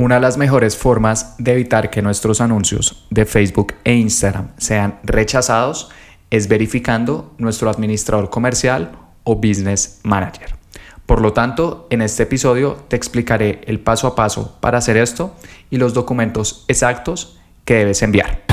Una de las mejores formas de evitar que nuestros anuncios de Facebook e Instagram sean rechazados es verificando nuestro administrador comercial o business manager. Por lo tanto, en este episodio te explicaré el paso a paso para hacer esto y los documentos exactos que debes enviar.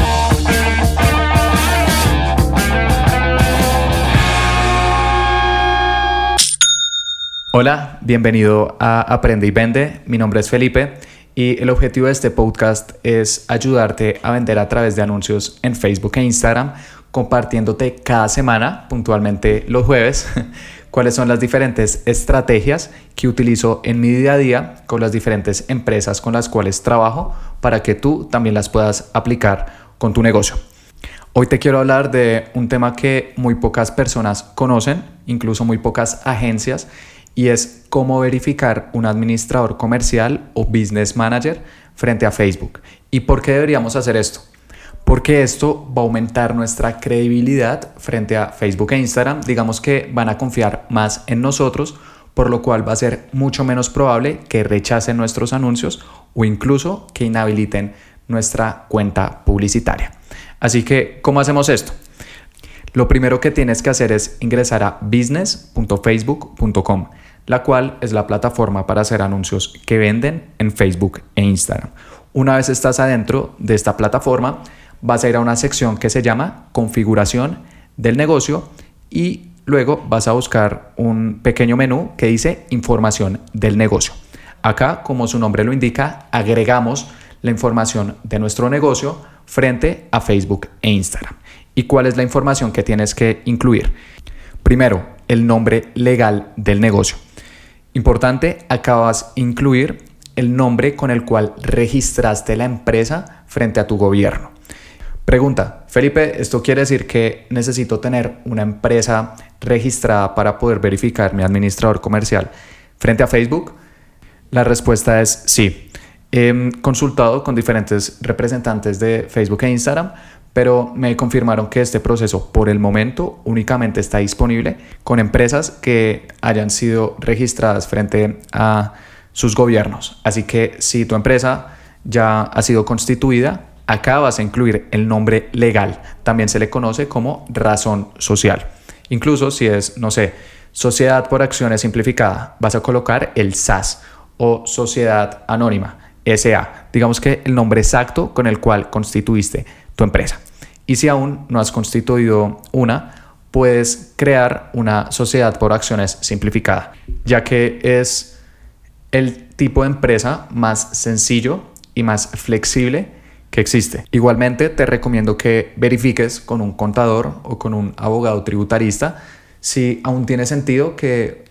Hola, bienvenido a Aprende y Vende. Mi nombre es Felipe y el objetivo de este podcast es ayudarte a vender a través de anuncios en Facebook e Instagram, compartiéndote cada semana, puntualmente los jueves, cuáles son las diferentes estrategias que utilizo en mi día a día con las diferentes empresas con las cuales trabajo para que tú también las puedas aplicar con tu negocio. Hoy te quiero hablar de un tema que muy pocas personas conocen, incluso muy pocas agencias, y es cómo verificar un administrador comercial o business manager frente a Facebook. ¿Y por qué deberíamos hacer esto? Porque esto va a aumentar nuestra credibilidad frente a Facebook e Instagram. Digamos que van a confiar más en nosotros, por lo cual va a ser mucho menos probable que rechacen nuestros anuncios o incluso que inhabiliten nuestra cuenta publicitaria. Así que, ¿cómo hacemos esto? Lo primero que tienes que hacer es ingresar a business.facebook.com la cual es la plataforma para hacer anuncios que venden en Facebook e Instagram. Una vez estás adentro de esta plataforma, vas a ir a una sección que se llama configuración del negocio y luego vas a buscar un pequeño menú que dice información del negocio. Acá, como su nombre lo indica, agregamos la información de nuestro negocio frente a Facebook e Instagram. ¿Y cuál es la información que tienes que incluir? Primero, el nombre legal del negocio. Importante, acabas incluir el nombre con el cual registraste la empresa frente a tu gobierno. Pregunta, Felipe, ¿esto quiere decir que necesito tener una empresa registrada para poder verificar mi administrador comercial frente a Facebook? La respuesta es sí. He consultado con diferentes representantes de Facebook e Instagram pero me confirmaron que este proceso por el momento únicamente está disponible con empresas que hayan sido registradas frente a sus gobiernos. Así que si tu empresa ya ha sido constituida, acá vas a incluir el nombre legal. También se le conoce como razón social. Incluso si es, no sé, Sociedad por Acciones Simplificada, vas a colocar el SAS o Sociedad Anónima, SA. Digamos que el nombre exacto con el cual constituiste tu empresa. Y si aún no has constituido una, puedes crear una sociedad por acciones simplificada, ya que es el tipo de empresa más sencillo y más flexible que existe. Igualmente te recomiendo que verifiques con un contador o con un abogado tributarista si aún tiene sentido que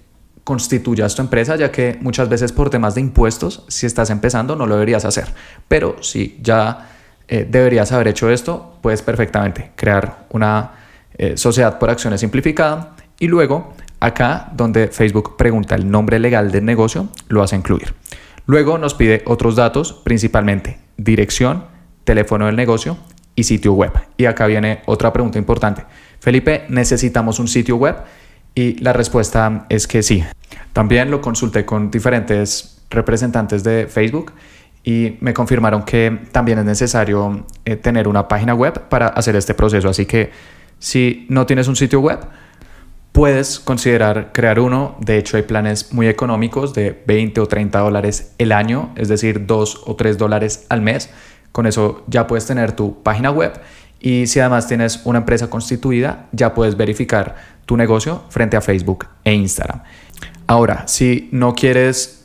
constituyas tu empresa, ya que muchas veces por temas de impuestos, si estás empezando, no lo deberías hacer. Pero si ya eh, deberías haber hecho esto, puedes perfectamente crear una eh, sociedad por acciones simplificada y luego acá donde Facebook pregunta el nombre legal del negocio, lo a incluir. Luego nos pide otros datos, principalmente dirección, teléfono del negocio y sitio web. Y acá viene otra pregunta importante. Felipe, ¿necesitamos un sitio web? Y la respuesta es que sí. También lo consulté con diferentes representantes de Facebook y me confirmaron que también es necesario eh, tener una página web para hacer este proceso. Así que si no tienes un sitio web, puedes considerar crear uno. De hecho, hay planes muy económicos de 20 o 30 dólares el año, es decir, 2 o 3 dólares al mes. Con eso ya puedes tener tu página web y si además tienes una empresa constituida, ya puedes verificar tu negocio frente a Facebook e Instagram. Ahora, si no quieres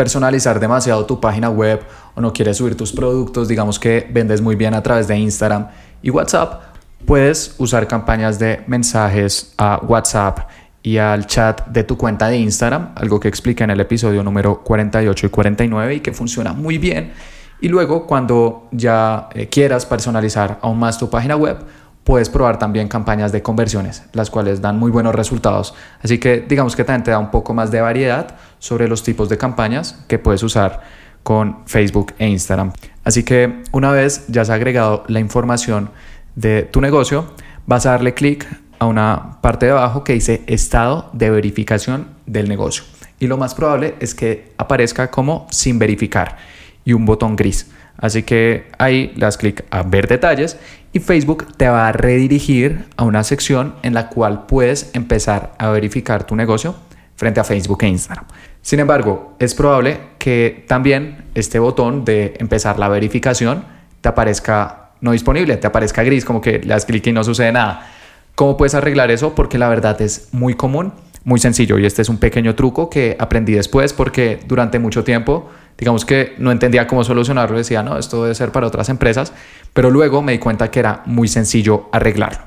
personalizar demasiado tu página web o no quieres subir tus productos, digamos que vendes muy bien a través de Instagram y WhatsApp, puedes usar campañas de mensajes a WhatsApp y al chat de tu cuenta de Instagram, algo que expliqué en el episodio número 48 y 49 y que funciona muy bien. Y luego cuando ya eh, quieras personalizar aún más tu página web, puedes probar también campañas de conversiones, las cuales dan muy buenos resultados. Así que digamos que también te da un poco más de variedad sobre los tipos de campañas que puedes usar con Facebook e Instagram. Así que una vez ya has agregado la información de tu negocio, vas a darle clic a una parte de abajo que dice estado de verificación del negocio. Y lo más probable es que aparezca como sin verificar. y un botón gris. Así que ahí le das clic a ver detalles y Facebook te va a redirigir a una sección en la cual puedes empezar a verificar tu negocio frente a Facebook e Instagram. Sin embargo, es probable que también este botón de empezar la verificación te aparezca no disponible, te aparezca gris, como que le das clic y no sucede nada. ¿Cómo puedes arreglar eso? Porque la verdad es muy común, muy sencillo y este es un pequeño truco que aprendí después porque durante mucho tiempo digamos que no entendía cómo solucionarlo, decía, no, esto debe ser para otras empresas, pero luego me di cuenta que era muy sencillo arreglarlo.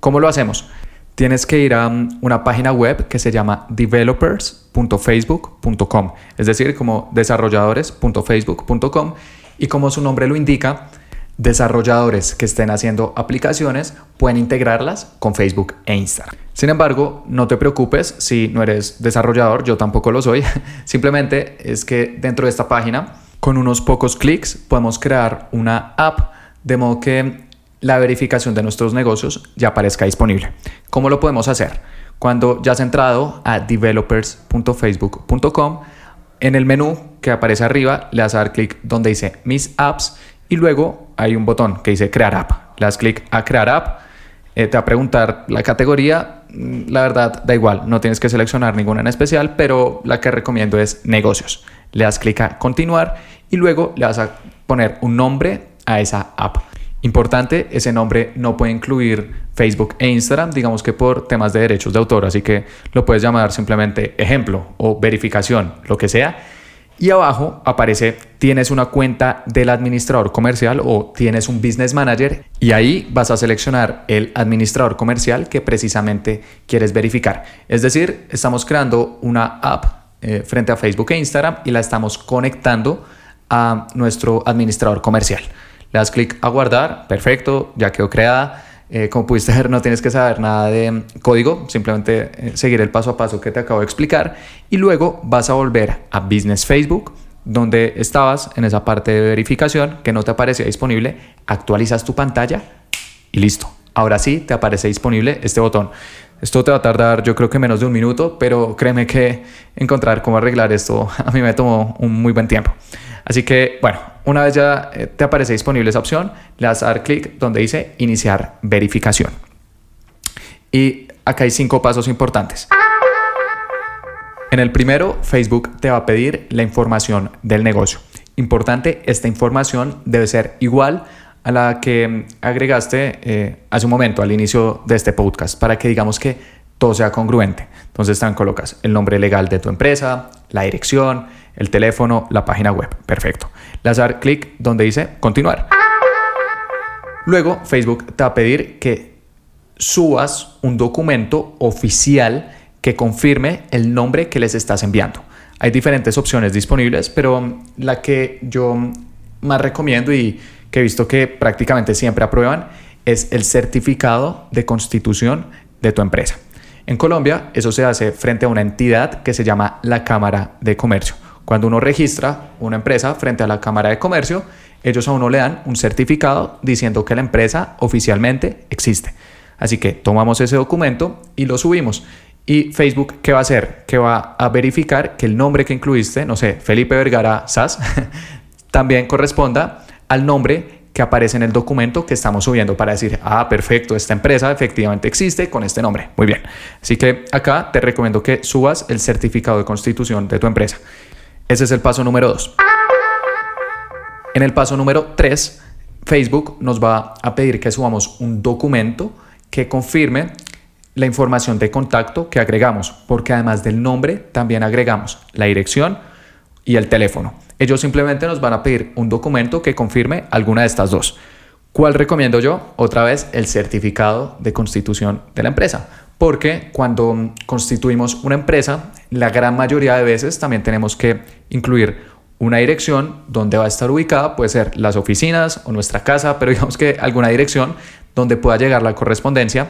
¿Cómo lo hacemos? Tienes que ir a um, una página web que se llama developers.facebook.com, es decir, como desarrolladores.facebook.com y como su nombre lo indica, desarrolladores que estén haciendo aplicaciones pueden integrarlas con Facebook e Instagram. Sin embargo, no te preocupes si no eres desarrollador, yo tampoco lo soy. Simplemente es que dentro de esta página, con unos pocos clics, podemos crear una app de modo que la verificación de nuestros negocios ya aparezca disponible. ¿Cómo lo podemos hacer? Cuando ya has entrado a developers.facebook.com, en el menú que aparece arriba le das a dar clic donde dice Mis apps y luego hay un botón que dice crear app. Le das clic a crear app, eh, te va a preguntar la categoría, mm, la verdad da igual, no tienes que seleccionar ninguna en especial, pero la que recomiendo es negocios. Le das clic a continuar y luego le vas a poner un nombre a esa app. Importante, ese nombre no puede incluir Facebook e Instagram, digamos que por temas de derechos de autor, así que lo puedes llamar simplemente ejemplo o verificación, lo que sea y abajo aparece tienes una cuenta del administrador comercial o tienes un business manager y ahí vas a seleccionar el administrador comercial que precisamente quieres verificar. Es decir, estamos creando una app eh, frente a Facebook e Instagram y la estamos conectando a nuestro administrador comercial. Le das clic a guardar, perfecto, ya quedó creada. Eh, como pudiste ver, no tienes que saber nada de código, simplemente eh, seguir el paso a paso que te acabo de explicar. Y luego vas a volver a Business Facebook, donde estabas en esa parte de verificación que no te aparecía disponible, actualizas tu pantalla y listo. Ahora sí te aparece disponible este botón. Esto te va a tardar yo creo que menos de un minuto, pero créeme que encontrar cómo arreglar esto a mí me tomó un muy buen tiempo. Así que, bueno, una vez ya eh, te aparece disponible esa opción, le das a dar clic donde dice iniciar verificación. Y acá hay cinco pasos importantes. En el primero, Facebook te va a pedir la información del negocio. Importante, esta información debe ser igual a la que agregaste eh, hace un momento, al inicio de este podcast, para que digamos que todo sea congruente. Entonces, están colocas el nombre legal de tu empresa, la dirección, el teléfono, la página web. Perfecto. Le clic donde dice continuar. Luego Facebook te va a pedir que subas un documento oficial que confirme el nombre que les estás enviando. Hay diferentes opciones disponibles, pero la que yo más recomiendo y que he visto que prácticamente siempre aprueban es el certificado de constitución de tu empresa. En Colombia eso se hace frente a una entidad que se llama la Cámara de Comercio. Cuando uno registra una empresa frente a la Cámara de Comercio, ellos a uno le dan un certificado diciendo que la empresa oficialmente existe. Así que tomamos ese documento y lo subimos. Y Facebook, ¿qué va a hacer? Que va a verificar que el nombre que incluiste, no sé, Felipe Vergara SAS, también corresponda al nombre que aparece en el documento que estamos subiendo para decir, ah, perfecto, esta empresa efectivamente existe con este nombre. Muy bien. Así que acá te recomiendo que subas el certificado de constitución de tu empresa. Ese es el paso número 2. En el paso número 3, Facebook nos va a pedir que subamos un documento que confirme la información de contacto que agregamos, porque además del nombre también agregamos la dirección y el teléfono. Ellos simplemente nos van a pedir un documento que confirme alguna de estas dos. ¿Cuál recomiendo yo? Otra vez el certificado de constitución de la empresa, porque cuando constituimos una empresa, la gran mayoría de veces también tenemos que incluir una dirección donde va a estar ubicada, puede ser las oficinas o nuestra casa, pero digamos que alguna dirección donde pueda llegar la correspondencia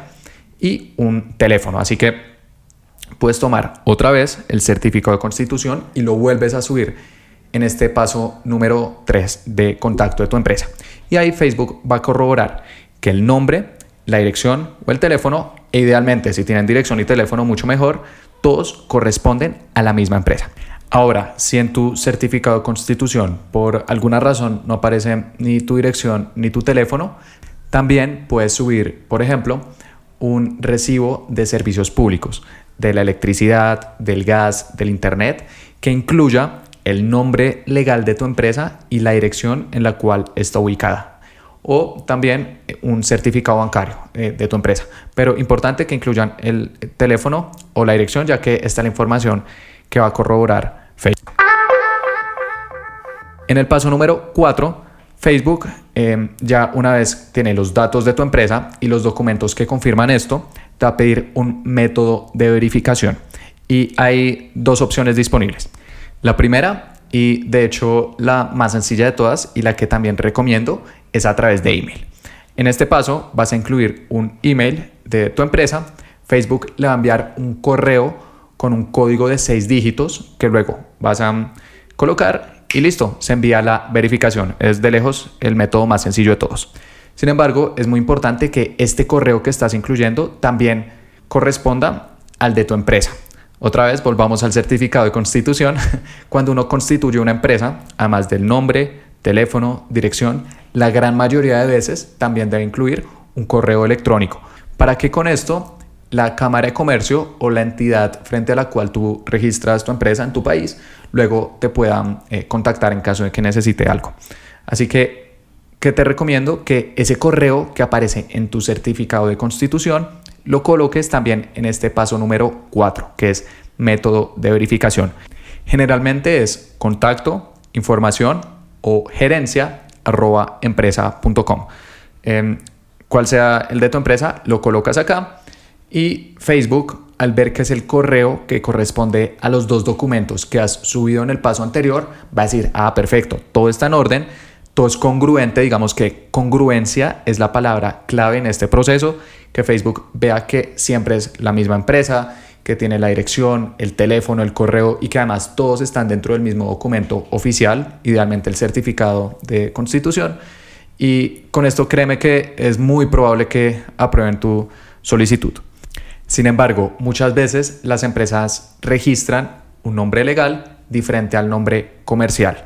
y un teléfono. Así que puedes tomar otra vez el certificado de constitución y lo vuelves a subir en este paso número 3 de contacto de tu empresa. Y ahí Facebook va a corroborar que el nombre, la dirección o el teléfono e idealmente si tienen dirección y teléfono mucho mejor, todos corresponden a la misma empresa. Ahora, si en tu certificado de constitución por alguna razón no aparece ni tu dirección ni tu teléfono, también puedes subir, por ejemplo, un recibo de servicios públicos, de la electricidad, del gas, del internet, que incluya el nombre legal de tu empresa y la dirección en la cual está ubicada. O también eh, un certificado bancario eh, de tu empresa. Pero importante que incluyan el teléfono o la dirección, ya que esta es la información que va a corroborar Facebook. En el paso número 4, Facebook eh, ya una vez tiene los datos de tu empresa y los documentos que confirman esto, va a pedir un método de verificación. Y hay dos opciones disponibles. La primera, y de hecho la más sencilla de todas y la que también recomiendo, es a través de email. En este paso vas a incluir un email de tu empresa. Facebook le va a enviar un correo con un código de seis dígitos que luego vas a colocar y listo, se envía la verificación. Es de lejos el método más sencillo de todos. Sin embargo, es muy importante que este correo que estás incluyendo también corresponda al de tu empresa. Otra vez volvamos al certificado de constitución. Cuando uno constituye una empresa, además del nombre, teléfono, dirección, la gran mayoría de veces también debe incluir un correo electrónico para que con esto la Cámara de Comercio o la entidad frente a la cual tú registras tu empresa en tu país luego te puedan eh, contactar en caso de que necesite algo. Así que, ¿qué te recomiendo? Que ese correo que aparece en tu certificado de constitución lo coloques también en este paso número 4, que es método de verificación. Generalmente es contacto, información o gerencia arroba empresa.com. Eh, cual sea el de tu empresa, lo colocas acá y Facebook, al ver que es el correo que corresponde a los dos documentos que has subido en el paso anterior, va a decir, ah, perfecto, todo está en orden, todo es congruente, digamos que congruencia es la palabra clave en este proceso que Facebook vea que siempre es la misma empresa, que tiene la dirección, el teléfono, el correo y que además todos están dentro del mismo documento oficial, idealmente el certificado de constitución. Y con esto créeme que es muy probable que aprueben tu solicitud. Sin embargo, muchas veces las empresas registran un nombre legal diferente al nombre comercial.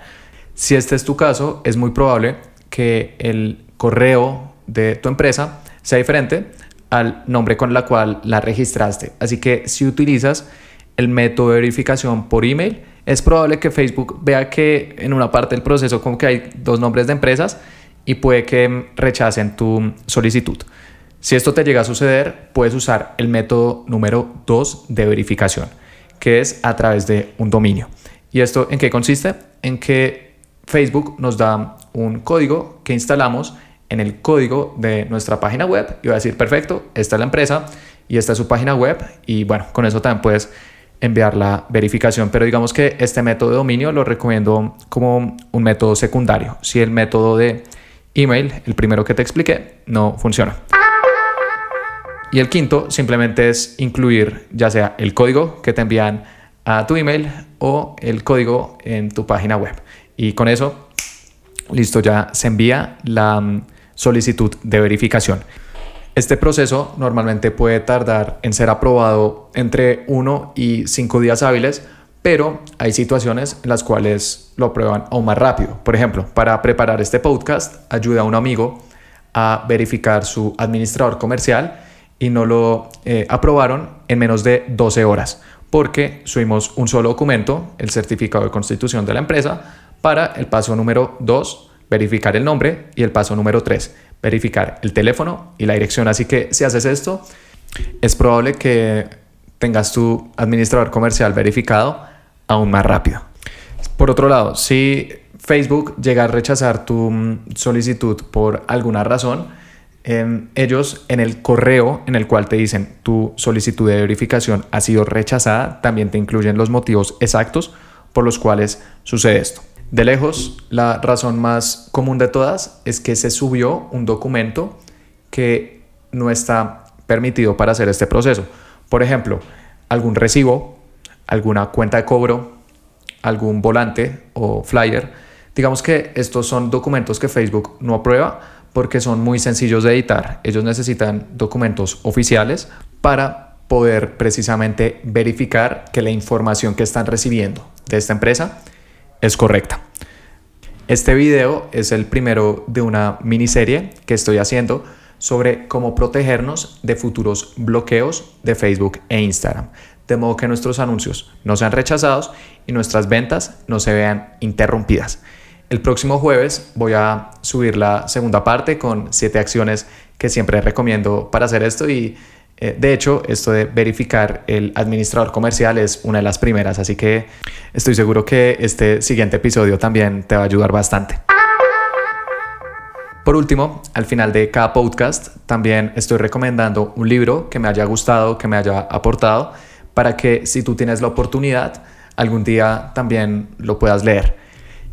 Si este es tu caso, es muy probable que el correo de tu empresa sea diferente al nombre con el cual la registraste. Así que si utilizas el método de verificación por email, es probable que Facebook vea que en una parte del proceso como que hay dos nombres de empresas y puede que rechacen tu solicitud. Si esto te llega a suceder, puedes usar el método número 2 de verificación, que es a través de un dominio. ¿Y esto en qué consiste? En que Facebook nos da un código que instalamos en el código de nuestra página web y va a decir, perfecto, esta es la empresa y esta es su página web y bueno, con eso también puedes enviar la verificación, pero digamos que este método de dominio lo recomiendo como un método secundario, si el método de email, el primero que te expliqué, no funciona. Y el quinto simplemente es incluir ya sea el código que te envían a tu email o el código en tu página web. Y con eso, listo, ya se envía la mm, solicitud de verificación. Este proceso normalmente puede tardar en ser aprobado entre 1 y 5 días hábiles, pero hay situaciones en las cuales lo aprueban aún más rápido. Por ejemplo, para preparar este podcast, ayuda a un amigo a verificar su administrador comercial y no lo eh, aprobaron en menos de 12 horas, porque subimos un solo documento, el certificado de constitución de la empresa, para el paso número 2, verificar el nombre, y el paso número 3, verificar el teléfono y la dirección. Así que si haces esto, es probable que tengas tu administrador comercial verificado aún más rápido. Por otro lado, si Facebook llega a rechazar tu mm, solicitud por alguna razón, em, ellos en el correo en el cual te dicen tu solicitud de verificación ha sido rechazada, también te incluyen los motivos exactos por los cuales sucede esto. De lejos, la razón más común de todas es que se subió un documento que no está permitido para hacer este proceso. Por ejemplo, algún recibo, alguna cuenta de cobro, algún volante o flyer. Digamos que estos son documentos que Facebook no aprueba porque son muy sencillos de editar. Ellos necesitan documentos oficiales para poder precisamente verificar que la información que están recibiendo de esta empresa es correcta. Este video es el primero de una miniserie que estoy haciendo sobre cómo protegernos de futuros bloqueos de Facebook e Instagram, de modo que nuestros anuncios no sean rechazados y nuestras ventas no se vean interrumpidas. El próximo jueves voy a subir la segunda parte con siete acciones que siempre recomiendo para hacer esto y eh, de hecho esto de verificar el administrador comercial es una de las primeras, así que estoy seguro que este siguiente episodio también te va a ayudar bastante. Por último, al final de cada podcast también estoy recomendando un libro que me haya gustado, que me haya aportado, para que si tú tienes la oportunidad, algún día también lo puedas leer.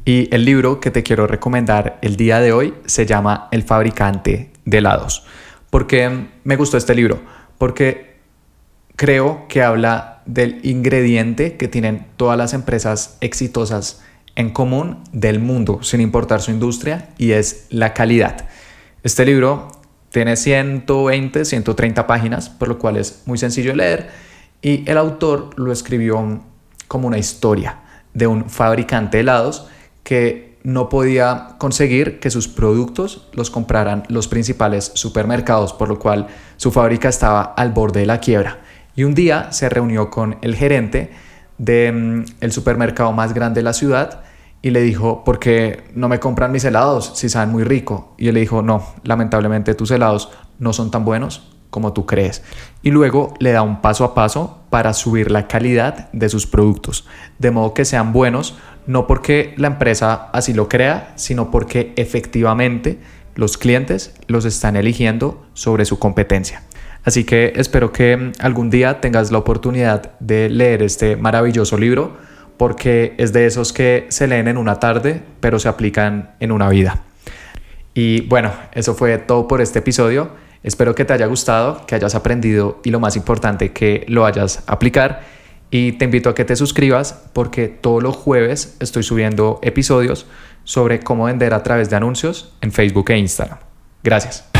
Y el libro que te quiero recomendar el día de hoy se llama El fabricante de helados. ¿Por qué me gustó este libro? Porque creo que habla del ingrediente que tienen todas las empresas exitosas en común del mundo, sin importar su industria, y es la calidad. Este libro tiene 120, 130 páginas, por lo cual es muy sencillo leer, y el autor lo escribió como una historia de un fabricante de helados que no podía conseguir que sus productos los compraran los principales supermercados, por lo cual su fábrica estaba al borde de la quiebra. Y un día se reunió con el gerente del mm, el supermercado más grande de la ciudad y le dijo, ¿por qué no me compran mis helados si saben muy rico? Y él le dijo, no, lamentablemente tus helados no son tan buenos como tú crees. Y luego le da un paso a paso para subir la calidad de sus productos, de modo que sean buenos, no porque la empresa así lo crea, sino porque efectivamente los clientes los están eligiendo sobre su competencia. Así que espero que algún día tengas la oportunidad de leer este maravilloso libro, porque es de esos que se leen en una tarde, pero se aplican en una vida. Y bueno, eso fue todo por este episodio. Espero que te haya gustado, que hayas aprendido y lo más importante, que lo hayas a aplicar. Y te invito a que te suscribas porque todos los jueves estoy subiendo episodios sobre cómo vender a través de anuncios en Facebook e Instagram. Gracias.